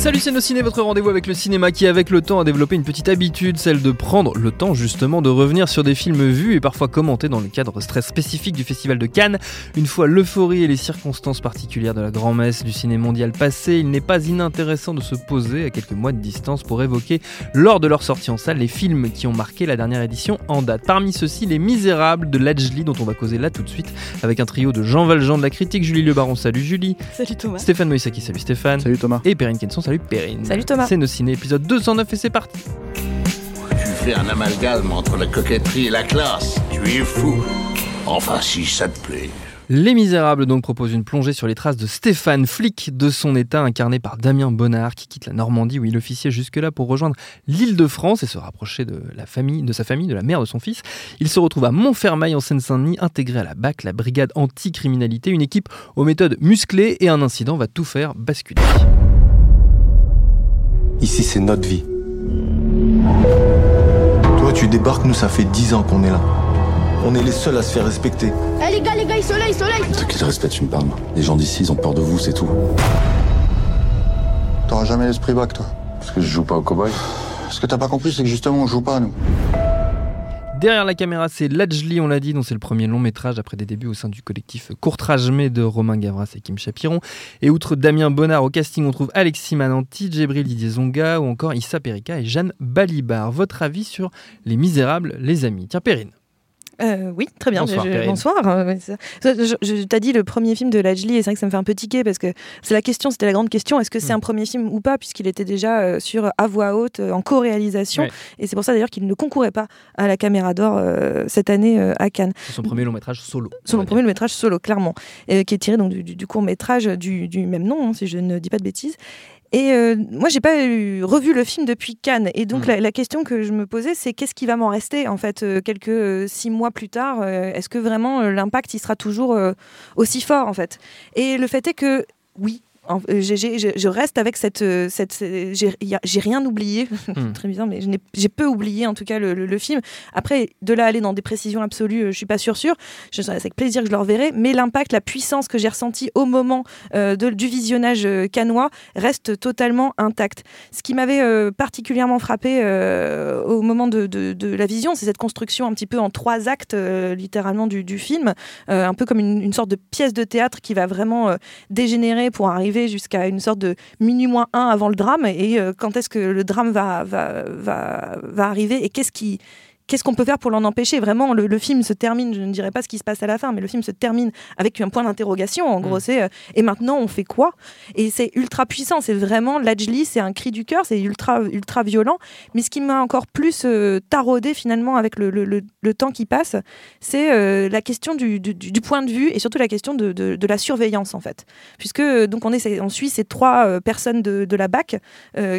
Salut c'est nos ciné, votre rendez-vous avec le cinéma qui avec le temps a développé une petite habitude, celle de prendre le temps justement de revenir sur des films vus et parfois commentés dans le cadre stress spécifique du Festival de Cannes. Une fois l'euphorie et les circonstances particulières de la grand-messe du ciné mondial passé, il n'est pas inintéressant de se poser à quelques mois de distance pour évoquer lors de leur sortie en salle les films qui ont marqué la dernière édition en date. Parmi ceux-ci, Les Misérables de Lajli dont on va causer là tout de suite avec un trio de Jean Valjean de la critique, Julie Le Baron, salut Julie. Salut Thomas. Stéphane Moïsaki, salut Stéphane. Salut Thomas. Et Perrine Kenson, salut Perrine. Salut Thomas. C'est nos ciné épisode 209 et c'est parti. Tu fais un amalgame entre la coquetterie et la classe? Tu es fou. Enfin, si ça te plaît. Les Misérables donc proposent une plongée sur les traces de Stéphane, flic de son état incarné par Damien Bonnard qui quitte la Normandie où il officiait jusque-là pour rejoindre l'île de France et se rapprocher de la famille, de sa famille, de la mère de son fils. Il se retrouve à Montfermeil en Seine-Saint-Denis, intégré à la BAC, la brigade anti-criminalité, une équipe aux méthodes musclées et un incident va tout faire basculer. Ici, c'est notre vie. Toi, tu débarques, nous, ça fait 10 ans qu'on est là. On est les seuls à se faire respecter. Eh les gars, les gars, soleil, soleil De quel respect tu me parles Les gens d'ici, ils ont peur de vous, c'est tout. T'auras jamais l'esprit bac, toi. Parce que je joue pas au cowboy. Ce que t'as pas compris, c'est que justement, on joue pas, nous. Derrière la caméra, c'est Lajli, on l'a dit, dont c'est le premier long métrage après des débuts au sein du collectif Courtrage-Mais de Romain Gavras et Kim Chapiron. Et outre Damien Bonnard au casting, on trouve Alexis Mananti, Djibril Didier Zonga ou encore Issa Perika et Jeanne Balibar. Votre avis sur Les Misérables, les amis? Tiens, Perrine. Euh, oui, très bien. Bonsoir, Je- bonsoir. Euh, ça- ça- Je, je- t'as dit le premier film de Lajli et c'est vrai que ça me fait un peu tiquer parce que c'est la question, c'était la grande question. Est-ce que c'est Mm. un premier film ou pas puisqu'il était déjà euh, sur à voix haute en co-réalisation Ouais. et c'est pour ça d'ailleurs qu'il ne concourait pas à la Caméra d'Or euh, cette année euh, à Cannes. C'est son premier long métrage solo. Son premier métrage solo, clairement, qui est tiré donc du, court métrage du, du même nom, hein, si je ne dis pas de bêtises. Et euh, moi, j'ai pas eu- revu le film depuis Cannes. Et donc, Mhm. la, la question que je me posais, c'est qu'est-ce qui va m'en rester, en fait, euh, quelques euh, six mois plus tard euh, Est-ce que vraiment l'impact, il sera toujours aussi fort, en fait? Et le fait est que, oui. En- je, je reste avec cette. euh, cette j'ai rien oublié, Mhm. très bizarre, mais j'ai peu oublié en tout cas le, le- le film. Après, de là à aller dans des précisions absolues, euh, je suis pas sûre sûre. C'est avec plaisir que je le reverrai, mais l'impact, la puissance que j'ai ressentie au moment euh, de- du visionnage canois reste totalement intacte. Ce qui m'avait euh, particulièrement frappé euh, au moment de, de- de la vision, c'est cette construction un petit peu en trois actes, littéralement, du, du film, un peu comme une, une sorte de pièce de théâtre qui va vraiment dégénérer pour arriver jusqu'à une sorte de minuit moins un avant le drame. Et euh, quand est-ce que le drame va arriver et qu'est-ce qui qu'est-ce qu'on peut faire pour l'en empêcher? Vraiment, le, le film se termine, je ne dirais pas ce qui se passe à la fin, mais le film se termine avec un point d'interrogation. En gros, Mm. c'est euh, et maintenant on fait quoi? Et c'est ultra puissant. C'est vraiment Lajli, c'est un cri du cœur, c'est ultra ultra violent. Mais ce qui m'a encore plus euh, taraudé finalement avec le, le- temps qui passe, c'est euh, la question du, du- point de vue et surtout la question de, de- de la surveillance en fait, puisque euh, donc on est on suit ces trois personnes de, de la BAC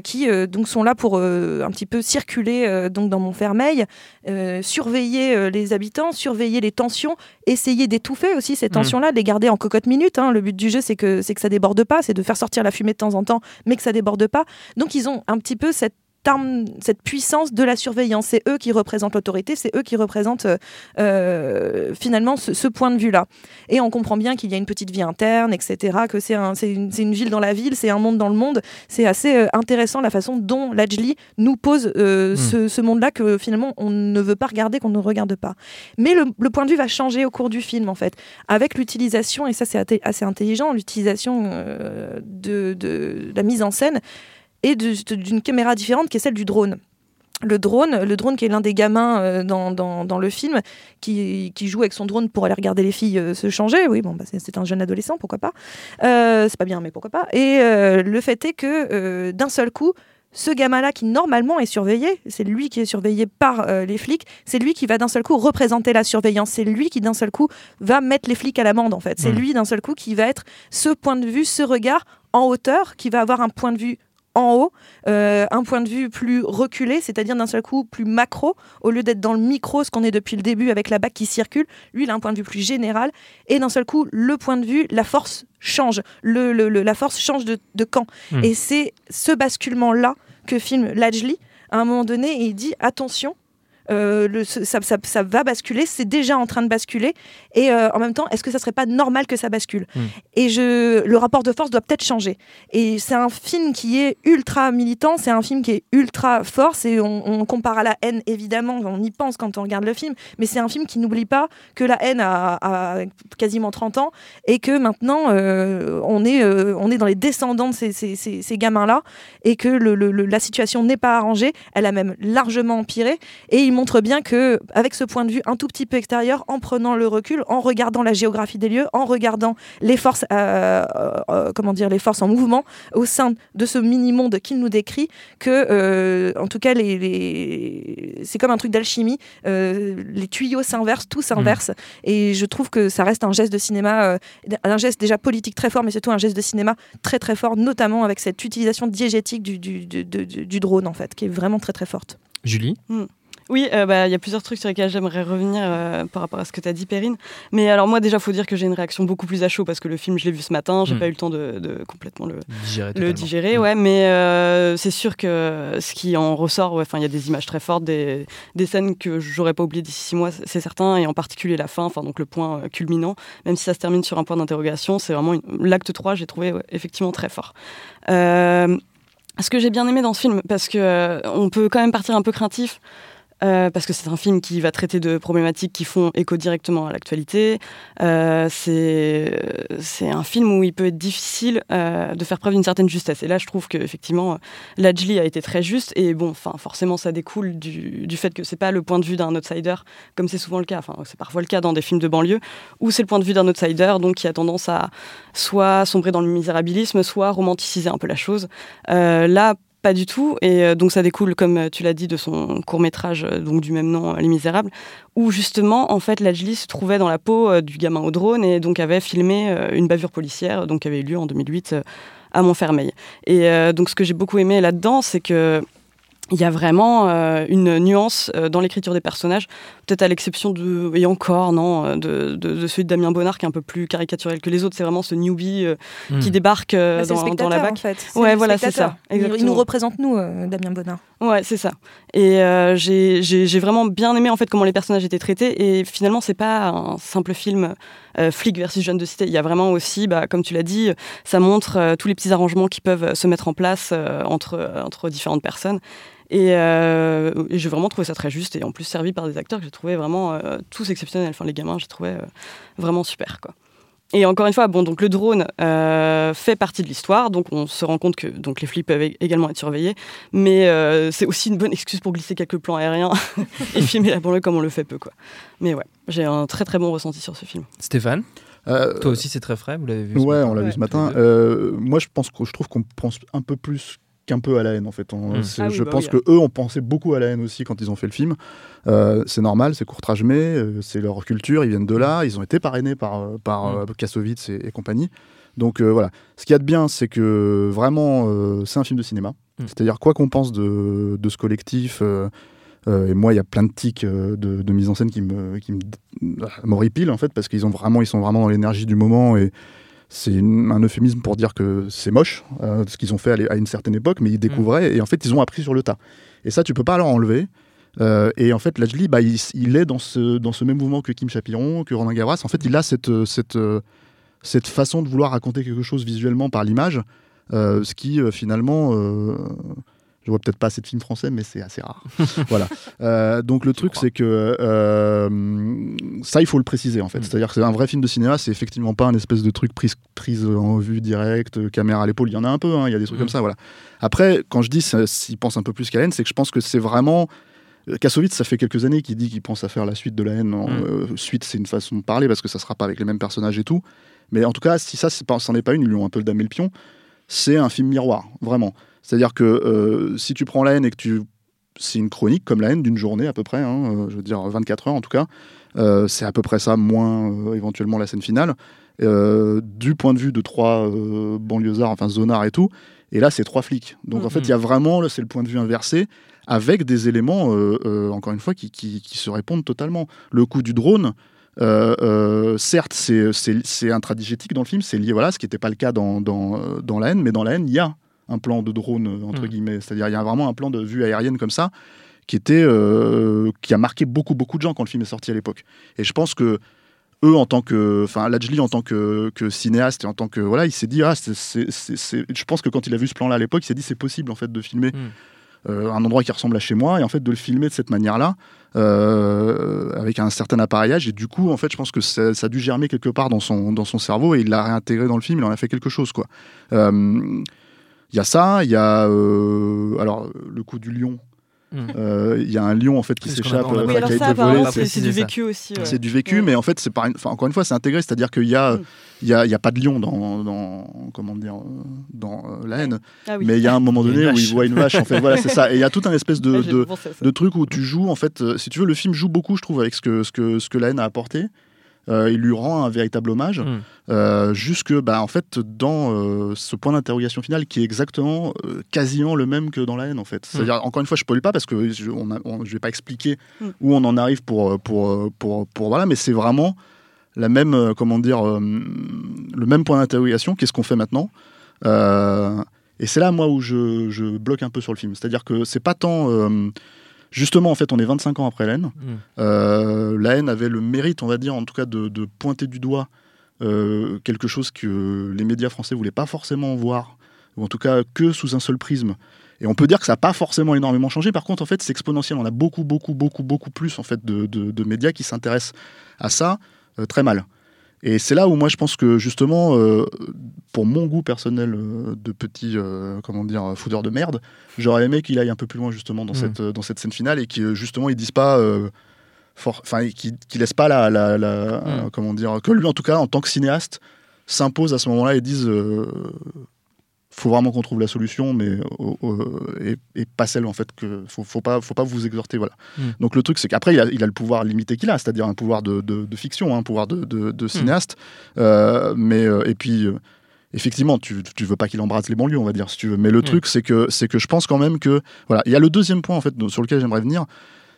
qui donc sont là pour un petit peu circuler donc dans Montfermeil, euh, surveiller euh, les habitants, surveiller les tensions, essayer d'étouffer aussi ces Mhm. tensions-là, de les garder en cocotte minute. hein. Le but du jeu, c'est que c'est que ça déborde pas, c'est de faire sortir la fumée de temps en temps, mais que ça déborde pas. Donc ils ont un petit peu cette arme, cette puissance de la surveillance. C'est eux qui représentent l'autorité, c'est eux qui représentent euh, euh, finalement ce, ce point de vue-là. Et on comprend bien qu'il y a une petite vie interne, etc., que c'est un, c'est une, ville dans la ville, c'est un monde dans le monde. C'est assez euh, intéressant la façon dont Lajli nous pose euh, Mm. ce, ce monde-là que finalement on ne veut pas regarder, qu'on ne regarde pas. Mais le, le point de vue va changer au cours du film, en fait, avec l'utilisation, et ça c'est assez intelligent, l'utilisation de, de la mise en scène et d'une caméra différente qui est celle du drone. Le drone, le drone qui est l'un des gamins euh, dans, dans, dans le film, qui, qui joue avec son drone pour aller regarder les filles euh, se changer. Oui, bon, bah, c'est- un jeune adolescent, pourquoi pas. Euh, c'est pas bien, mais pourquoi pas. Et euh, le fait est que euh, d'un seul coup, ce gamin-là qui normalement est surveillé, c'est lui qui est surveillé par euh, les flics, c'est lui qui va d'un seul coup représenter la surveillance, c'est lui qui d'un seul coup va mettre les flics à l'amende en fait, c'est Mhm. lui d'un seul coup qui va être ce point de vue, ce regard en hauteur, qui va avoir un point de vue en haut, euh, un point de vue plus reculé, c'est-à-dire d'un seul coup plus macro, au lieu d'être dans le micro, ce qu'on est depuis le début avec la BAC qui circule, lui il a un point de vue plus général, et d'un seul coup le point de vue, la force change, le, le- le- la force change de, de camp. Hmm. Et c'est ce basculement-là que filme Lajli, à un moment donné, et il dit attention, euh, le, ça, ça, ça va basculer, c'est déjà en train de basculer. Et euh, en même temps, est-ce que ça serait pas normal que ça bascule Mm. Et je, le rapport de force doit peut-être changer. Et c'est un film qui est ultra militant, c'est un film qui est ultra fort. C'est, on, on compare à la haine, évidemment, on y pense quand on regarde le film, mais c'est un film qui n'oublie pas que la haine a, a quasiment 30 ans et que maintenant, euh, on, est, on est dans les descendants de ces, ces, ces- ces gamins-là et que le- le- le- la situation n'est pas arrangée, elle a même largement empiré. Et montre bien que, avec ce point de vue un tout petit peu extérieur, en prenant le recul, en regardant la géographie des lieux, en regardant les forces, euh, euh, comment dire, les forces en mouvement au sein de ce mini-monde qu'il nous décrit, que, euh, en tout cas, les, les- c'est comme un truc d'alchimie. euh, les tuyaux s'inversent, tout s'inverse. Et je trouve que ça reste un geste de cinéma, euh, un geste déjà politique très fort, mais surtout un geste de cinéma très très fort, notamment avec cette utilisation diégétique du, du, du- du- du drone, en fait, qui est vraiment très très forte. Julie? Oui, euh, bah, il y a plusieurs trucs sur lesquels j'aimerais revenir euh, par rapport à ce que tu as dit, Perrine. Mais alors, moi, déjà, faut dire que j'ai une réaction beaucoup plus à chaud parce que le film, je l'ai vu ce matin, j'ai Mm. pas eu le temps de, de complètement le, Digérer le digérer, Mm. ouais, mais euh, c'est sûr que ce qui en ressort, ouais, enfin, il y a des images très fortes, des, des scènes que j'aurais pas oubliées d'ici six mois, c'est certain, et en particulier la fin, enfin donc le point culminant, même si ça se termine sur un point d'interrogation, c'est vraiment une- l'acte 3, j'ai trouvé ouais, effectivement très fort. Ce que j'ai bien aimé dans ce film, parce que on peut quand même partir un peu craintif. Euh, parce que c'est un film qui va traiter de problématiques qui font écho directement à l'actualité. Euh, c'est un film où il peut être difficile euh, de faire preuve d'une certaine justesse. Et là, je trouve que effectivement, Lajli a été très juste. Et bon, forcément, ça découle du, fait que c'est pas le point de vue d'un outsider, comme c'est souvent le cas. Enfin, c'est parfois le cas dans des films de banlieue, où c'est le point de vue d'un outsider, donc qui a tendance à soit sombrer dans le misérabilisme, soit romanticiser un peu la chose. Là, pas du tout, et euh, donc ça découle, comme euh, tu l'as dit, de son court métrage donc du même nom, euh, Les Misérables, où justement, en fait, Lajli se trouvait dans la peau euh, du gamin au drone et donc avait filmé euh, une bavure policière, donc qui avait eu lieu en 2008 euh, à Montfermeil. Et euh, donc ce que j'ai beaucoup aimé là-dedans, c'est que il y a vraiment euh, une nuance euh, dans l'écriture des personnages, peut-être à l'exception de, et encore, non, euh, de, de, de celui de Damien Bonnard, qui est un peu plus caricaturel que les autres. C'est vraiment ce newbie euh, Mm. qui débarque euh, Bah, c'est le dans, dans la en bac. fait. C'est Ouais, le voilà, c'est ça, Il- Il, nous exactement. représente, nous, euh, Damien Bonnard. Ouais, c'est ça. Et euh, j'ai vraiment bien aimé en fait comment les personnages étaient traités. Et finalement, c'est pas un simple film euh, flic versus jeune de cité. Il y a vraiment aussi, bah, comme tu l'as dit, ça montre euh, tous les petits arrangements qui peuvent se mettre en place euh, entre, entre différentes personnes. Et, euh, j'ai vraiment trouvé ça très juste et en plus servi par des acteurs que j'ai trouvé vraiment euh, tous exceptionnels. Enfin, les gamins, j'ai trouvé euh, vraiment super, quoi. Et encore une fois, bon, donc le drone euh, fait partie de l'histoire, donc on se rend compte que donc les flics peuvent ég- également être surveillés, mais euh, c'est aussi une bonne excuse pour glisser quelques plans aériens et filmer la banlieue comme on le fait peu, quoi. Mais ouais, j'ai un très très bon ressenti sur ce film. Stéphane Euh, Toi aussi, c'est très frais, vous l'avez vu ce Ouais, matin on l'a vu Ouais. ce matin. Euh, moi, je pense que je trouve qu'on pense un peu plus qu'un peu à la haine en fait. On- Mm. c'est- Ah oui, je bah pense oui, que eux ont pensé beaucoup à la haine aussi quand ils ont fait le film. Euh, c'est normal, c'est Courtrage-May, euh, c'est leur culture, ils viennent de là, ils ont été parrainés par, euh, par Mm. euh, Kassovitz et, et compagnie. Donc euh, voilà, ce qu'il y a de bien, c'est que vraiment, euh, c'est un film de cinéma. Mm. C'est-à-dire, quoi qu'on pense de, de ce collectif, euh, euh, et moi, il y a plein de tics euh, de, de mise en scène qui me, qui me m'horripilent, en fait, parce qu'ils ont vraiment, ils sont vraiment dans l'énergie du moment et c'est un euphémisme pour dire que c'est moche euh, ce qu'ils ont fait à une certaine époque, mais ils découvraient et en fait, ils ont appris sur le tas. Et ça, tu peux pas leur enlever. Euh, et en fait, Lajli, bah, il, il est dans ce, dans ce même mouvement que Kim Chapiron, que Ronan Gavras. En fait, il a cette, euh, cette, cette façon de vouloir raconter quelque chose visuellement par l'image, euh, ce qui finalement. Je vois peut-être pas assez de films français, mais c'est assez rare. voilà. Euh, donc le truc, c'est que euh, ça, il faut le préciser en fait. Mm. C'est-à-dire que c'est un vrai film de cinéma, c'est effectivement pas un espèce de truc prise, prise en vue directe, euh, caméra à l'épaule. Il y en a un peu, hein, il y a des trucs Mm. comme ça. Voilà. Après, quand je dis s'il pense un peu plus qu'à la haine, c'est que je pense que c'est vraiment. Kassovitz, ça fait quelques années qu'il dit qu'il pense à faire la suite de la haine. Mm. euh, suite, c'est une façon de parler parce que ça sera pas avec les mêmes personnages et tout. Mais en tout cas, si ça, c'en est pas une, ils lui ont un peu damé le pion. C'est un film miroir, vraiment. C'est-à-dire que euh, si tu prends la haine et que tu. C'est une chronique comme la haine d'une journée à peu près, hein, euh, je veux dire 24 heures en tout cas. Euh, c'est à peu près ça, moins éventuellement la scène finale. Du point de vue de trois banlieusards, enfin zonards et tout. Et là, c'est trois flics. Donc en fait, Mhm. il y a vraiment, là, c'est le point de vue inversé, avec des éléments, euh, euh, encore une fois, qui, qui- qui se répondent totalement. Le coup du drone, euh, certes, c'est- intradigétique dans le film, c'est lié, voilà, ce qui n'était pas le cas dans, dans, dans la haine, mais dans la haine, il y a un plan de drone, euh, entre Mhm. guillemets. C'est-à-dire, il y a vraiment un plan de vue aérienne comme ça, qui était euh, qui a marqué beaucoup beaucoup de gens quand le film est sorti à l'époque. Et je pense que eux en tant que enfin Lajli en tant que, que, cinéaste et en tant que voilà il s'est dit ah c'est, je pense que quand il a vu ce plan là à l'époque il s'est dit c'est possible en fait de filmer hmm. euh, un endroit qui ressemble à chez moi et en fait de le filmer de cette manière là euh, avec un certain appareillage et du coup en fait je pense que ça, a dû germer quelque part dans son dans son cerveau et il l'a réintégré dans le film il en a fait quelque chose quoi il y a ça il y a alors le coup du lion Mm. Euh, il y a un lion en fait qui s'échappe, euh, qui a été volé. C'est du vécu aussi. C'est du vécu, mais en fait, c'est pas. Enfin, encore une fois, c'est intégré, c'est-à-dire qu'il y a, mm. il y, a, y a pas de lion dans, dans comment dire, dans euh, la haine, ah mais il y a un moment donné où il voit une vache. En fait, voilà, c'est ça. Et il y a tout un espèce de, de, de, truc où tu joues. En fait, si tu veux, le film joue beaucoup, je trouve, avec ce que ce que ce que la haine a apporté. Euh, il lui rend un véritable hommage, hmm. euh, jusque bah, en fait dans euh, ce point d'interrogation final qui est exactement quasiment le même que dans la haine en fait. C'est-à-dire hmm. encore une fois je pollue pas parce que je, ne vais pas expliquer hmm. où on en arrive pour pour pour, pour voilà, mais c'est vraiment la même comment dire le même point d'interrogation. Qu'est-ce qu'on fait maintenant Et c'est là moi où je, je, bloque un peu sur le film. C'est-à-dire que c'est pas tant Justement, en fait, on est 25 ans après la haine. Hmm. Euh, la haine avait le mérite, on va dire, en tout cas, de, pointer du doigt euh, quelque chose que les médias français voulaient pas forcément voir, ou en tout cas que sous un seul prisme. Et on peut dire que ça n'a pas forcément énormément changé. Par contre, en fait, c'est exponentiel. On a beaucoup, beaucoup, beaucoup, beaucoup plus en fait de, médias qui s'intéressent à ça euh, très mal. Et c'est là où moi je pense que justement, euh, pour mon goût personnel euh, de petit, euh, comment dire, foudeur de merde, j'aurais aimé qu'il aille un peu plus loin justement dans, mm. cette, dans cette scène finale et que justement ils disent pas, enfin, qu'ils qu laissent pas la, la, la mm. comment dire, que lui en tout cas en tant que cinéaste s'impose à ce moment-là et disent faut vraiment qu'on trouve la solution, mais et, et, pas celle en fait que faut, faut pas faut pas vous exhorter voilà. Hmm. Donc le truc c'est qu'après il a, il a, le pouvoir limité qu'il a, c'est-à-dire un pouvoir de, de, fiction, un pouvoir de, de hmm. cinéaste, euh, mais euh, et puis euh, effectivement, tu, tu veux pas qu'il embrasse les banlieues, on va dire, si tu veux. Mais le hmm. truc, c'est que, c'est que je pense quand même que, voilà, il y a le deuxième point, en fait, sur lequel j'aimerais venir,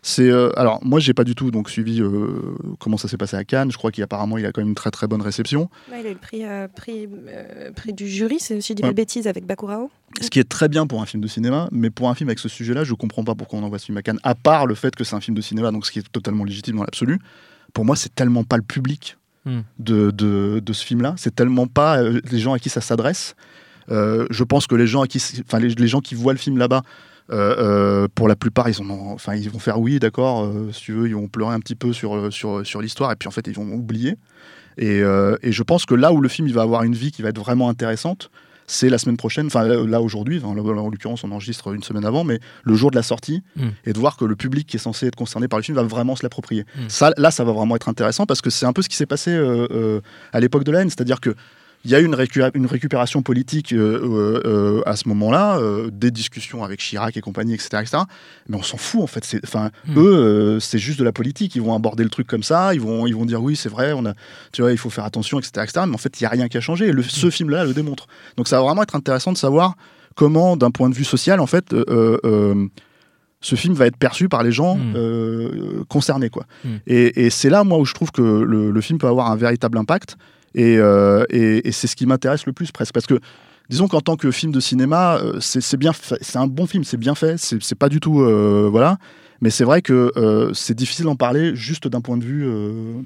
c'est euh, alors moi j'ai pas du tout donc suivi euh, comment ça s'est passé à Cannes. Je crois qu'apparemment il a quand même une très très bonne réception. il a eu le prix, euh, prix, prix du jury, c'est aussi des bêtises avec Bakurao. Ce qui est très bien pour un film de cinéma, mais pour un film avec ce sujet-là, je comprends pas pourquoi on envoie ce film à Cannes. À part le fait que c'est un film de cinéma, donc ce qui est totalement légitime dans l'absolu. Pour moi, c'est tellement pas le public hmm. de, de, de, ce film-là. C'est tellement pas les gens à qui ça s'adresse. Je pense que les gens qui, enfin les, les gens qui voient le film là-bas euh, euh, pour la plupart, ils, ont, enfin, ils vont faire oui, d'accord, euh, si tu veux, ils vont pleurer un petit peu sur, sur, sur l'histoire, et puis en fait, ils vont oublier. Et, et, je pense que là où le film il va avoir une vie qui va être vraiment intéressante, c'est la semaine prochaine, enfin là aujourd'hui, en l'occurrence on enregistre une semaine avant, mais le jour de la sortie, mm. et de voir que le public qui est censé être concerné par le film va vraiment se l'approprier. Mm. Ça, là, ça va vraiment être intéressant parce que c'est un peu ce qui s'est passé à l'époque de la haine, c'est-à-dire que il y a eu une, une récupération politique euh, euh, euh, à ce moment-là, des discussions avec Chirac et compagnie, etc. etc. mais on s'en fout en fait. Enfin, hmm. eux, c'est juste de la politique. Ils vont aborder le truc comme ça. Ils vont, ils vont dire oui, c'est vrai, on a, tu vois, il faut faire attention, etc. etc. mais en fait, il n'y a rien qui a changé. Le, ce hmm. film-là le démontre. Donc, ça va vraiment être intéressant de savoir comment, d'un point de vue social, en fait, ce film va être perçu par les gens hmm. concernés. Quoi. Et, et c'est là, moi, où je trouve que le, le, film peut avoir un véritable impact. Euh, et, c'est ce qui m'intéresse le plus presque. Parce que, disons qu'en tant que film de cinéma, euh, c'est bien c'est un bon film, c'est bien fait, c'est pas du tout. Euh, voilà. Mais c'est vrai que c'est difficile d'en parler juste d'un point de vue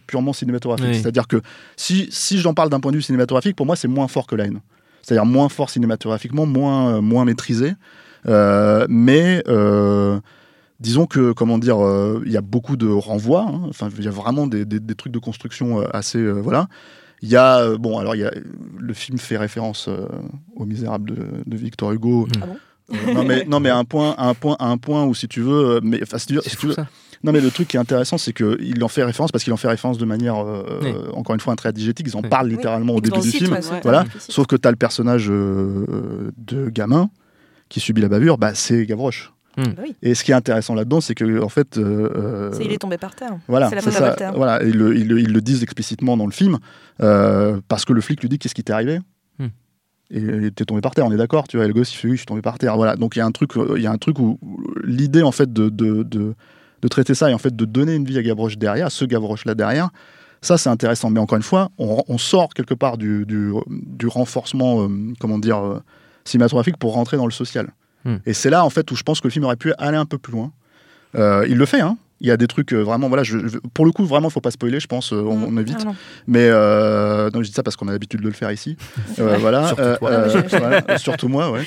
purement cinématographique. C'est-à-dire que si, si j'en parle d'un point de vue cinématographique, pour moi, c'est moins fort que la haine. C'est-à-dire moins fort cinématographiquement, moins, moins maîtrisé. mais disons que, comment dire, il y a beaucoup de renvois. Hein. Enfin, il y a vraiment des, des, des, trucs de construction assez. voilà. Il y a, euh, bon, alors il y a, le film fait référence euh, au Misérable de, Victor Hugo. Ah bon? Euh, non mais non mais un point un point un point où si tu veux mais si tu, veux non mais le truc qui est intéressant c'est que il en fait référence parce qu'il en fait référence de manière encore une fois un trait adigétique ils en parlent littéralement au début du film. voilà. sauf que tu as le personnage de gamin qui subit la bavure. Bah c'est Gavroche Hmm. Bah Et ce qui est intéressant là-dedans, c'est que en fait, euh, euh il est tombé par terre. Voilà, c'est ça. Voilà, ils le, ils, le, disent explicitement dans le film euh, parce que le flic lui dit qu'est-ce qui t'est arrivé. Hmm. Et t'es tombé par terre, on est d'accord, tu vois. Et le gosse, il fait oui, je suis tombé par terre. Voilà. Donc il y a un truc, il y a un truc où l'idée en fait de, de, de, de, traiter ça et en fait de donner une vie à Gavroche derrière, à ce Gavroche là derrière. Ça, c'est intéressant. Mais encore une fois, on, on sort quelque part du, du, du renforcement, euh, comment dire, cinématographique pour rentrer dans le social. Et c'est là, en fait, où je pense que le film aurait pu aller un peu plus loin. Euh, il le fait, hein. Il y a des trucs euh, vraiment, voilà, je, je- pour le coup, vraiment, il faut pas spoiler, je pense, euh, on, on évite. Ah non. Mais euh, non, je dis ça parce qu'on a l'habitude de le faire ici. Euh, voilà, Surtout toi. j'ai- voilà, surtout moi, ouais.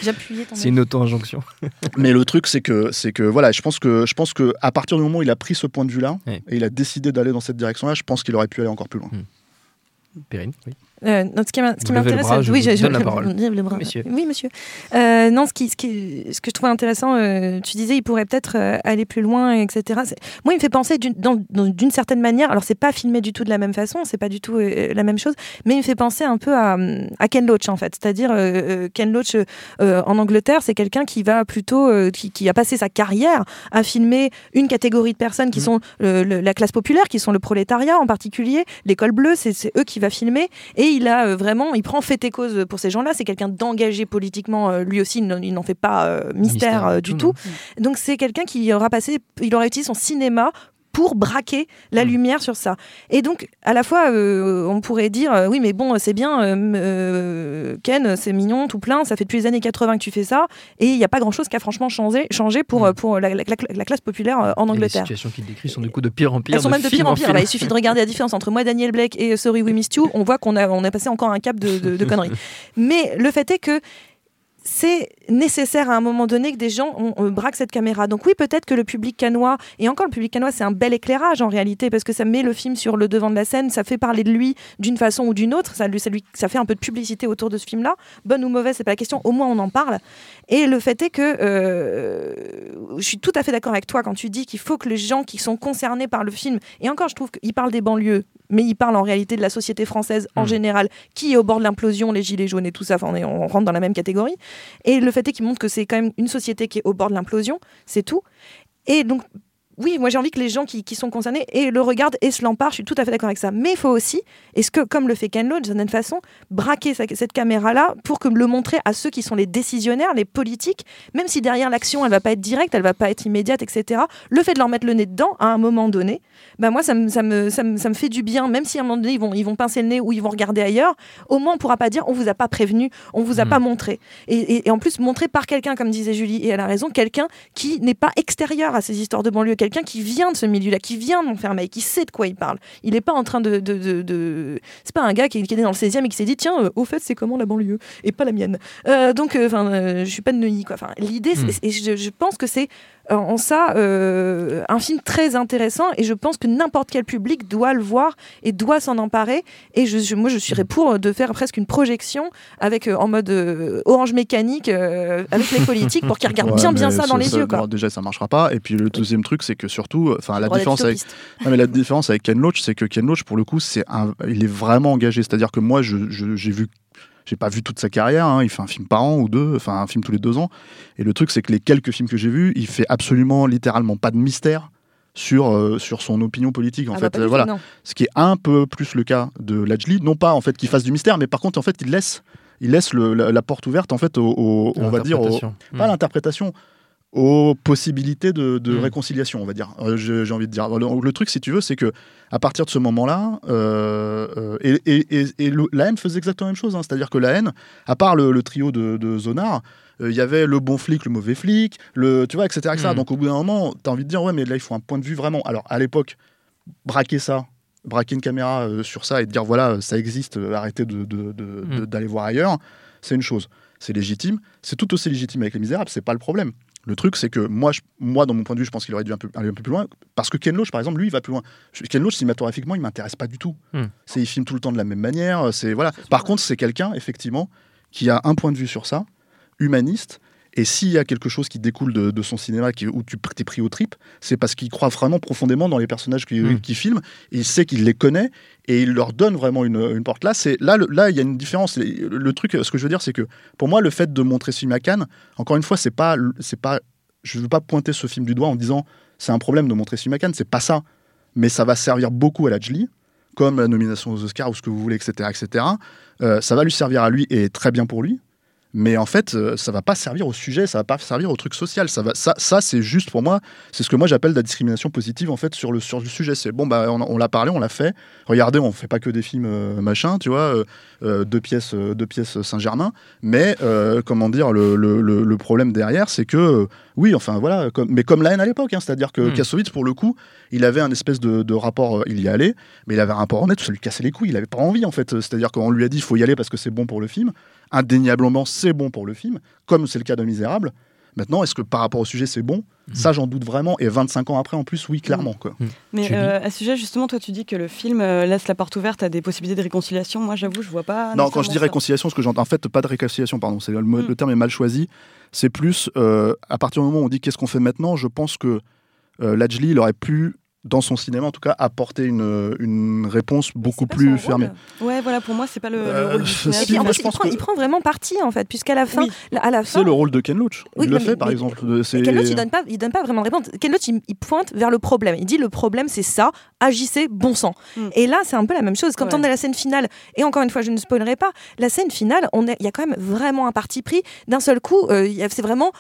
C'est une auto-injonction. Mais le truc, c'est que, c'est que, voilà, je pense que, je pense que à partir du moment où il a pris ce point de vue-là Ouais. et il a décidé d'aller dans cette direction-là, je pense qu'il aurait pu aller encore plus loin. Périne, oui. Euh, non, ce qui m'intéresse, oui, je- je- donne la parole. le bras. Monsieur. Oui, monsieur. Euh, non, ce, qui, ce, qui, ce que je trouve intéressant, euh, tu disais, il pourrait peut-être euh, aller plus loin, etc. Moi, il me fait penser d'une certaine manière. Alors, c'est pas filmé du tout de la même façon, c'est pas du tout la même chose, mais il me fait penser un peu à, à Ken Loach, en fait. C'est-à-dire, Ken Loach en Angleterre, c'est quelqu'un qui va plutôt, qui, qui a passé sa carrière à filmer une catégorie de personnes qui Mhm. sont le- la classe populaire, qui sont le prolétariat en particulier, l'école bleue, c'est c'est eux qui va filmer. Et il a euh, vraiment, il prend fait et cause pour ces gens-là. C'est quelqu'un d'engagé politiquement, euh, lui aussi, il n'en- fait pas euh, mystère, du tout. Donc c'est quelqu'un qui aura passé, il aura utilisé son cinéma pour braquer la Mm. lumière sur ça. Et donc, à la fois, euh, on pourrait dire, euh, oui, mais bon, c'est bien, euh, Ken, c'est mignon, tout plein, ça fait depuis les années 80 que tu fais ça, et il n'y a pas grand-chose qui a franchement changé, changé pour, Mm. pour la, la- la- la classe populaire en Et Les Angleterre. situations qu'il décrit sont du coup de pire en pire. Elles sont même de pire en pire. Là, il suffit de regarder la différence entre moi, Daniel Blake et Sorry We Missed You. On voit qu'on a, on a passé encore un cap de, de- de conneries. Mais le fait est que c'est nécessaire à un moment donné que des gens on, on braque cette caméra. Donc oui, peut-être que le public canois, et encore le public canois, c'est un bel éclairage en réalité, parce que ça met le film sur le devant de la scène, ça fait parler de lui d'une façon ou d'une autre, ça, lui, ça, lui- ça fait un peu de publicité autour de ce film-là. Bonne ou mauvaise, c'est pas la question, au moins on en parle. Et le fait est que euh, je suis tout à fait d'accord avec toi quand tu dis qu'il faut que les gens qui sont concernés par le film, et encore je trouve qu'il parle des banlieues, mais il parle en réalité de la société française en Mm. général, qui est au bord de l'implosion, les gilets jaunes et tout ça, enfin, on, est- on rentre dans la même catégorie. Et le fait est qu'il montre que c'est quand même une société qui est au bord de l'implosion, c'est tout. Et donc, oui, moi j'ai envie que les gens qui, qui sont concernés et le regardent et se l'emparent, je suis tout à fait d'accord avec ça. Mais il faut aussi, est-ce que, comme le fait Ken Loach, d'une certaine façon, braquer sa- cette caméra-là pour que le montrer à ceux qui sont les décisionnaires, les politiques, même si derrière l'action elle va pas être directe, elle va pas être immédiate, etc. Le fait de leur mettre le nez dedans à un moment donné, bah moi ça me, ça me, ça me, ça me fait du bien, même si à un moment donné ils vont, ils vont pincer le nez ou ils vont regarder ailleurs, au moins on pourra pas dire on vous a pas prévenu, on vous a Mm. pas montré. Et, et- et en plus montré par quelqu'un, comme disait Julie, et elle a raison, quelqu'un qui n'est pas extérieur à ces histoires de banlieue, quelqu'un qui vient de ce milieu-là, qui vient de Montfermeil, qui sait de quoi il parle. Il n'est pas en train de... de, de- de- C'est pas un gars qui, qui est né dans le 16e et qui s'est dit tiens, euh, au fait c'est comment la banlieue et pas la mienne. Euh, donc, euh, enfin, je suis pas de Neuilly quoi. L'idée, c'est- Mm. et je, je pense que c'est en ça euh, un film très intéressant et je pense que n'importe quel public doit le voir et doit s'en emparer. Et je, je- moi, je serais pour de faire presque une projection avec euh, en mode euh, orange mécanique euh, avec les politiques pour qu'ils regardent Ouais, bien bien ça dans les yeux. Quoi. déjà, ça marchera pas. Et puis le deuxième truc, c'est que surtout, enfin, la différence avec, utopiste. Non, mais la différence avec Ken Loach, c'est que Ken Loach, pour le coup, c'est un... il est vraiment engagé. C'est-à-dire que moi, je- j'ai vu, j'ai pas vu toute sa carrière. hein. Il fait un film par an ou deux, enfin un film tous les deux ans. Et le truc, c'est que les quelques films que j'ai vus, il fait absolument, littéralement, pas de mystère sur euh, sur son opinion politique. En Ah bah, fait, Euh, voilà. non. Ce qui est un peu plus le cas de Lajli, non pas en fait qu'il fasse du mystère, mais par contre, en fait, il laisse, il laisse le- la, la porte ouverte en fait au, au- on va dire, au- pas Mm. l'interprétation, aux possibilités de, de Mm. réconciliation, on va dire. Euh, J'ai envie de dire. Le, le truc, si tu veux, c'est que à partir de ce moment-là, euh, euh, et, et- et- et le- la haine faisait exactement la même chose. hein. C'est-à-dire que la haine, à part le, le trio de, de Zonar, euh, il y avait le bon flic, le mauvais flic, le, tu vois, etc. etc. Mm. Donc au bout d'un moment, tu as envie de dire, ouais, mais là, il faut un point de vue vraiment. Alors à l'époque, braquer ça, braquer une caméra sur ça et dire, voilà, ça existe, arrêtez de- de- de- de- Mm. d'aller voir ailleurs, c'est une chose. C'est légitime. C'est tout aussi légitime avec Les Misérables, c'est pas le problème. Le truc, c'est que moi, je- moi, dans mon point de vue, je pense qu'il aurait dû un peu, aller un peu plus loin. Parce que Ken Loach, par exemple, lui, il va plus loin. Ken Loach, cinématographiquement, il m'intéresse pas du tout. Hmm. C'est, il filme tout le temps de la même manière. C'est voilà. Par contre, c'est quelqu'un, effectivement, qui a un point de vue sur ça, humaniste. Et s'il y a quelque chose qui découle de, de son cinéma qui, où tu t'es pris au trip, c'est parce qu'il croit vraiment profondément dans les personnages qu'il Mm. qu'il filme. Il sait qu'il les connaît et il leur donne vraiment une, une porte. Là, c'est là, le- là, il y a une différence. Le, le truc, ce que je veux dire, c'est que pour moi, le fait de montrer ce film à Cannes, encore une fois, c'est pas, c'est pas, je veux pas pointer ce film du doigt en disant c'est un problème de montrer ce film à Cannes. C'est pas ça, mais ça va servir beaucoup à la Jli, comme la nomination aux Oscars ou ce que vous voulez, etc., etc. Euh, ça va lui servir à lui et très bien pour lui. Mais en fait, euh, ça va pas servir au sujet, ça va pas servir au truc social. Ça, va, ça, ça c'est juste pour moi, c'est ce que moi j'appelle la discrimination positive en fait sur le, sur le sujet. C'est bon, bah, on, on l'a parlé, on l'a fait. Regardez, on fait pas que des films euh, machin, tu vois, euh, euh, deux pièces, euh, deux pièces Saint-Germain. Mais comment dire, le, le- problème derrière, c'est que oui, enfin voilà, comme, mais comme la haine à l'époque, hein, c'est-à-dire que Mm. Kassovitz, pour le coup, il avait un espèce de, de rapport, il y allait, mais il avait un rapport honnête, ça lui cassait les couilles, il avait pas envie en fait. C'est-à-dire qu'on lui a dit, il faut y aller parce que c'est bon pour le film. Indéniablement, c'est bon pour le film, comme c'est le cas de Misérable. Maintenant, est-ce que par rapport au sujet, c'est bon? Ça, j'en doute vraiment. Et 25 ans après, en plus, oui, clairement. Quoi. Mais Julie euh, à ce sujet, justement, toi, tu dis que le film euh, laisse la porte ouverte à des possibilités de réconciliation. Moi, j'avoue, je vois pas. Non, quand je dis réconciliation, ce que j'entends, en fait, pas de réconciliation, pardon, c'est le, Mm. le terme est mal choisi. C'est plus euh, à partir du moment où on dit qu'est-ce qu'on fait maintenant, je pense que euh, Lajli, il aurait pu, dans son cinéma en tout cas, apporter une, une réponse beaucoup plus fermée. Ouais, voilà, pour moi, c'est pas le, le Euh, rôle du si, Et cinéaste. puis en moi, plus, je il pense prend, que- il prend vraiment parti en fait, puisqu'à la fin, Oui. à la fin, C'est le rôle de Ken Loach. Oui, il le mais- fait, par mais- exemple. Et Ken Loach, il donne pas, il donne pas vraiment de réponse. Ken Loach, il, il pointe vers le problème. Il dit le problème, c'est ça. Agissez, bon sang. Mm. Et là, c'est un peu la même chose. Quand Ouais. on est à la scène finale, et encore une fois, je ne spoilerai pas, la scène finale, on est- il y a quand même vraiment un parti pris. D'un seul coup, euh, c'est vraiment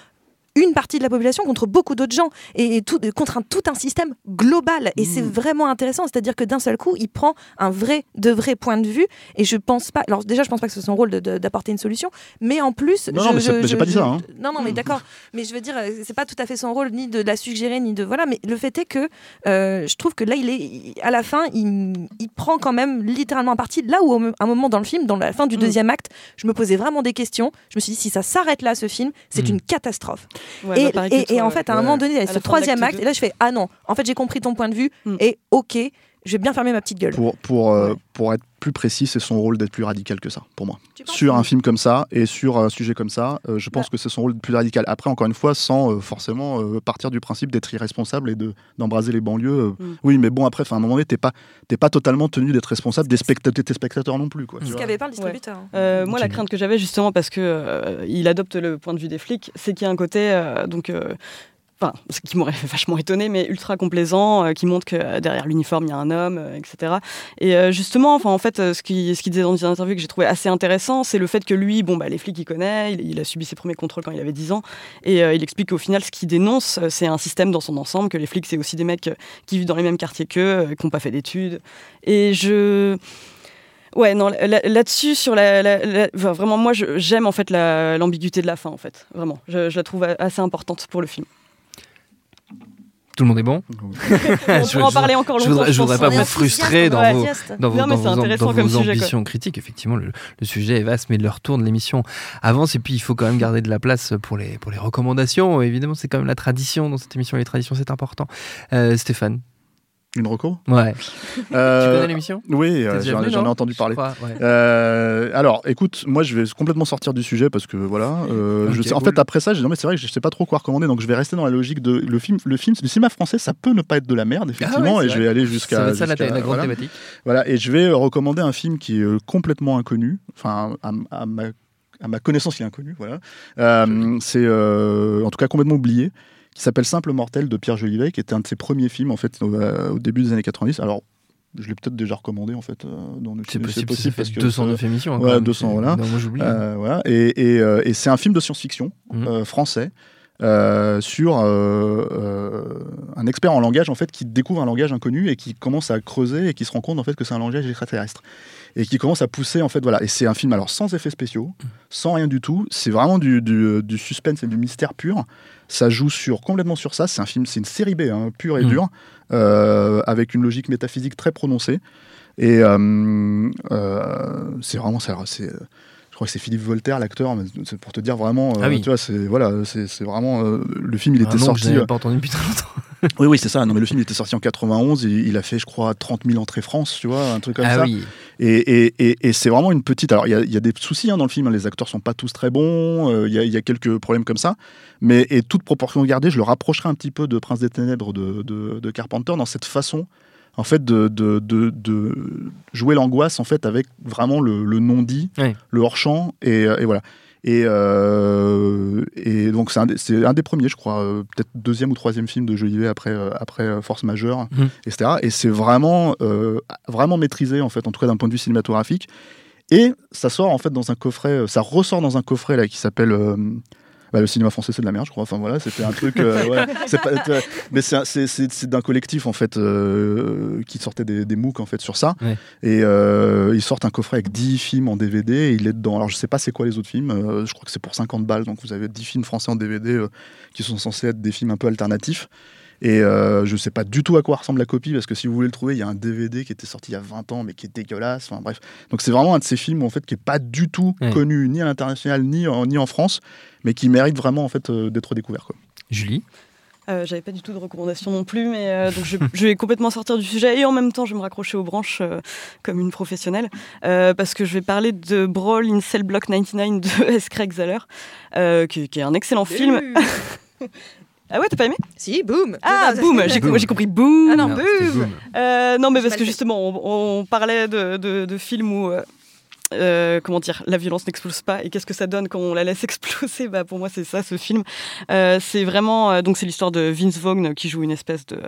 une partie de la population contre beaucoup d'autres gens et, et tout, contre un, tout un système global. Et c'est vraiment intéressant. C'est à dire que d'un seul coup il prend un vrai de vrai point de vue. Et je pense pas alors déjà je pense pas que c'est son rôle d'apporter une solution. Mais en plus Non, je- non, mais je- j'ai pas dit je- ça, hein. non non mais d'accord. Mais je veux dire euh, c'est pas tout à fait son rôle ni de la suggérer ni de voilà. Mais le fait est que euh, je trouve que là il est il- à la fin il, il prend quand même littéralement un parti. Là où à un moment dans le film dans la fin du Mm. deuxième acte je me posais vraiment des questions. Je me suis dit si ça s'arrête là ce film c'est Mm. une catastrophe Ouais, et, bah, et- en fait, à un moment donné, il y a À ce troisième acte, et là, je fais Ah non, en fait, j'ai compris ton point de vue, Mm. et ok, je vais bien fermer ma petite gueule. Pour, pour, euh, Ouais. pour être plus précis, c'est son rôle d'être plus radical que ça, pour moi. Sur un film comme ça et sur un sujet comme ça, euh, je pense Bah. que c'est son rôle plus radical. Après, encore une fois, sans euh, forcément euh, partir du principe d'être irresponsable et de- d'embraser les banlieues. euh. Mm. Oui, mais bon, après, 'fin, à un moment donné, t'es pas, t'es pas totalement tenu d'être responsable des spectateurs, tes spectateurs non plus. C'est ce qu'avait pas le distributeur. moi, la crainte que j'avais, justement, parce que euh, il adopte le point de vue des flics, c'est qu'il y a un côté, euh, donc, euh, enfin, ce qui m'aurait vachement étonné, mais ultra complaisant, euh, qui montre que euh, derrière l'uniforme, il y a un homme, etc. Et euh, justement, enfin, en fait, ce qu'il disait dans une interview que j'ai trouvé assez intéressant, c'est le fait que lui, bon, bah, les flics, il connaît, il, a subi ses premiers contrôles quand il avait 10 ans, et il explique qu'au final, ce qu'il dénonce, c'est un système dans son ensemble, que les flics, c'est aussi des mecs qui vivent dans les mêmes quartiers qu'eux, qui n'ont pas fait d'études. Et je. Ouais, non, là- là-dessus, sur la, vraiment, moi, j'aime en fait la- l'ambiguïté de la fin, en fait, vraiment. Je, la trouve assez importante pour le film. Tout le monde est bon On Je- pourra en parler encore je longtemps. voudrais- je voudrais pense. pas vous frustrer dans vos- enthousiaste. dans vos, Non, mais dans c'est vos- intéressant dans comme vos sujet, quoi. ambitions critiques. Effectivement, le, le sujet est vaste, mais leur tour de l'émission avance et puis il faut quand même garder de la place pour les, pour les recommandations. Évidemment, c'est quand même la tradition dans cette émission. Les traditions, c'est important. Euh, Stéphane, Une reco? Ouais. Euh, tu connais l'émission? Oui, euh, j'en ai entendu Je parler. crois, ouais. Euh, alors, écoute, moi je vais complètement sortir du sujet parce que voilà. euh, je en fait, après ça, j'ai dit, non mais c'est vrai que je sais pas trop quoi recommander, donc je vais rester dans la logique de le film. Le film, le cinéma français, ça peut ne pas être de la merde, effectivement, Ah ouais, et c'est je vais aller jusqu'à. être ça la, jusqu'à- la grande voilà. thématique. Voilà, et je vais euh, recommander un film qui est euh, complètement inconnu, enfin à, à ma, à ma connaissance, il est inconnu, voilà. Euh, c'est euh, en tout cas complètement oublié, qui s'appelle Simple Mortel de Pierre Jolivet, qui était un de ses premiers films en fait au, euh, au début des années 90. Alors, je l'ai peut-être déjà recommandé en fait. euh, dans le C'est possible, fait parce que 209 émissions. hein, Ouais, même. 200, C'est- voilà. Non, moi j'oublie. euh, voilà. Et, et, euh, et c'est un film de science-fiction Mhm. euh, français. euh, sur un expert en langage en fait qui découvre un langage inconnu et qui commence à creuser et qui se rend compte en fait que c'est un langage extraterrestre et qui commence à pousser en fait voilà et c'est un film alors sans effets spéciaux sans rien du tout c'est vraiment du, du, du suspense et du mystère pur ça joue sur complètement sur ça c'est un film c'est une série B hein, pure et Mhm. dure euh, avec une logique métaphysique très prononcée et euh, euh, c'est vraiment ça c'est je crois que c'est Philippe Voltaire l'acteur mais c'est pour te dire vraiment Ah oui. tu vois c'est voilà c'est vraiment le film il était je sorti n'avais pas entendu depuis très longtemps. oui oui c'est ça non mais le film il était sorti en 91 et il a fait je crois 30 000 entrées France tu vois un truc comme Ah ça oui. Et, et, et, et c'est vraiment une petite. Alors, il y a, il y a des soucis hein, dans le film. hein, Les acteurs sont pas tous très bons. euh, Il y, a, il y a quelques problèmes comme ça. Mais et toute proportion gardée, je le rapprocherai un petit peu de Prince des Ténèbres de, de, de Carpenter dans cette façon, en fait, de, de, de, de jouer l'angoisse en fait avec vraiment le, le non dit, le hors champ et, et voilà. Et, euh, et donc c'est un, des- c'est un des premiers, je crois, euh, peut-être deuxième ou troisième film de Jolivet après, euh, après Force Majeure, Mhm. etc. Et c'est vraiment, vraiment maîtrisé, en fait, en tout cas d'un point de vue cinématographique. Et ça sort en fait dans un coffret, ça ressort dans un coffret là qui s'appelle bah, le cinéma français c'est de la merde je crois. Enfin voilà, c'était un truc. euh, ouais, c'est pas- mais c'est un- c'est- c'est c'est d'un collectif en fait euh, qui sortait des, des MOOC en fait sur ça. Ouais. Et euh, ils sortent un coffret avec 10 films en DVD et il est dedans. Alors je sais pas c'est quoi les autres films. euh, je crois que c'est pour 50 balles. Donc vous avez 10 films français en DVD euh, qui sont censés être des films un peu alternatifs. Et euh, je sais pas du tout à quoi ressemble la copie parce que si vous voulez le trouver, il y a un DVD qui était sorti il y a 20 ans mais qui est dégueulasse. Enfin bref. Donc c'est vraiment un de ces films en fait qui est pas du tout Ouais. connu ni à l'international ni en, ni en France, mais qui mérite vraiment en fait euh, d'être découvert. Quoi. Julie? Euh, J'avais pas du tout de recommandation non plus, mais euh, donc je, je vais complètement sortir du sujet et en même temps je vais me raccrocher aux branches euh, comme une professionnelle euh, parce que je vais parler de Brawl in Cell Block 99 de S. Craig Zahler, euh, qui, qui est un excellent film. Ah ouais, t'as pas aimé Si, boum. Ah, boum J'ai compris boum Ah non, Non, boum boum. Euh, non, mais parce que justement, on, on parlait de, de- de films où, euh, euh, comment dire, la violence n'explose pas. Et qu'est-ce que ça donne quand on la laisse exploser? Bah, Pour moi, c'est ça, ce film. Euh, c'est vraiment, euh, donc c'est l'histoire de Vince Vaughn qui joue une espèce de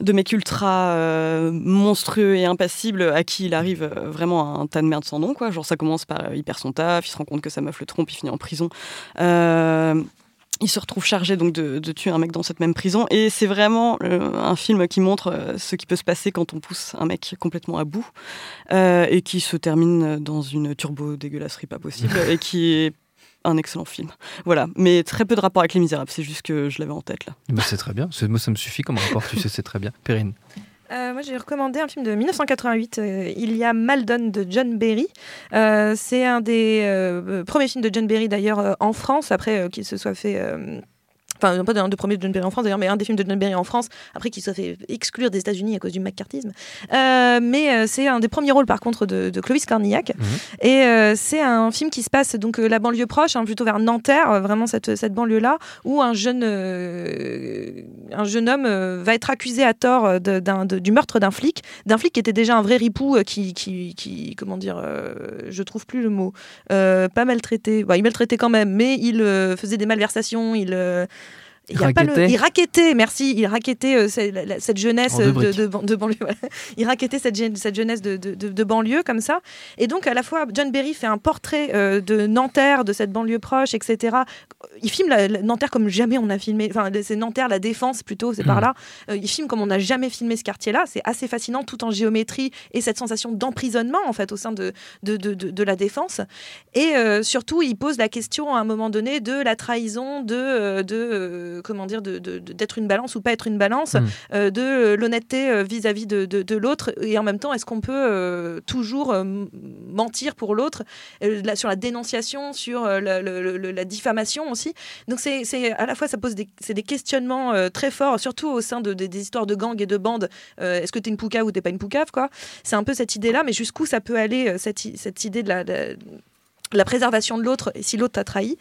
de mec ultra euh, monstrueux et impassible à qui il arrive vraiment un tas de merde sans nom quoi. Genre ça commence par euh, il perd son taf il se rend compte que sa meuf le trompe il finit en prison. Euh, il se retrouve chargé donc de, de tuer un mec dans cette même prison et c'est vraiment euh, un film qui montre euh, ce qui peut se passer quand on pousse un mec complètement à bout euh, et qui se termine dans une turbo dégueulasserie pas possible et qui est un excellent film. Voilà, mais très peu de rapport avec Les Misérables, c'est juste que je l'avais en tête là. Bah, c'est très bien. Moi, ça me suffit comme rapport. tu sais, c'est très bien. Perrine. Euh, moi, j'ai recommandé un film de 1988, euh, Il y a Maldon de John Berry. Euh, c'est un des premiers films de John Berry, d'ailleurs, en France, après qu'il se soit fait. Enfin, pas un des premiers de John Berry en France d'ailleurs, mais un des films de John Berry en France, après qu'il soit fait exclure des États-Unis à cause du McCarthyisme. Euh, mais euh, c'est un des premiers rôles, par contre, de, de Clovis Cornillac. Mhm. Et euh, c'est un film qui se passe donc la banlieue proche, hein, plutôt vers Nanterre, vraiment cette, cette banlieue-là, où un jeune, un jeune homme va être accusé à tort de- du meurtre d'un flic, d'un flic qui était déjà un vrai ripou, qui, qui, qui- comment dire, je trouve plus le mot, pas maltraité, Bah, il maltraitait quand même, mais il faisait des malversations, il il, y a pas le- Raquettait. il raquettait, merci, il raquettait euh, cette, la- cette jeunesse euh, de, banlieue. Il raquettait cette, jeunesse de, de, de- de banlieue comme ça. Et donc, à la fois, John Berry fait un portrait euh, de Nanterre, de cette banlieue proche, etc. Il filme la, la- Nanterre comme jamais on a filmé. Enfin, c'est Nanterre, la défense plutôt, c'est par Mhm. là. Euh, il filme comme on n'a jamais filmé ce quartier-là. C'est assez fascinant, tout en géométrie et cette sensation d'emprisonnement, en fait, au sein de, de, de, de- de la défense. Et euh, surtout, il pose la question à un moment donné de la trahison, de, euh, de comment dire, de, de- de- d'être une balance ou pas être une balance, Mm. euh, de euh, l'honnêteté euh, vis-à-vis de, de- l'autre, et en même temps, est-ce qu'on peut euh, toujours mentir pour l'autre, là, sur la dénonciation, sur la, le- le- la diffamation aussi? Donc c'est, à la fois ça pose des, des questionnements très forts, surtout au sein de, des- histoires de gangs et de bandes. Est-ce que t'es une poucave ou t'es pas une poucave quoi? C'est un peu cette idée-là, mais jusqu'où ça peut aller cette, cette idée de la, de la préservation de l'autre et si l'autre t'a trahi?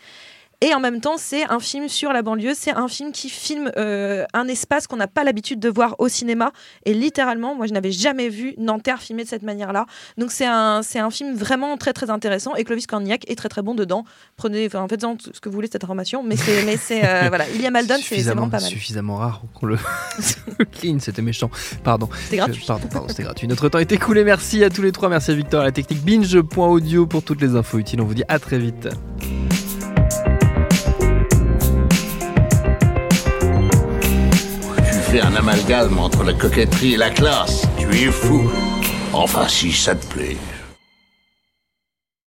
Et en même temps, c'est un film sur la banlieue, c'est un film qui filme euh, un espace qu'on n'a pas l'habitude de voir au cinéma. Et littéralement, moi, je n'avais jamais vu Nanterre filmé de cette manière-là. Donc c'est un, c'est un film vraiment très très intéressant. Et Clovis Cornillac est très très bon dedans. Prenez, enfin, faites-en ce que vous voulez cette information. Mais c'est, mais c'est euh, voilà, il y a Maldon, c'est, vraiment pas mal. suffisamment rare qu'on le clean, c'était méchant. Pardon. C'est gratuit. Pardon, pardon, c'était gratuit. Notre temps est écoulé. Merci à tous les trois. Merci à Victor à la technique binge.audio pour toutes les infos utiles. On vous dit à très vite. Tu fais un amalgame entre la coquetterie et la classe. Tu es fou. Enfin, si ça te plaît.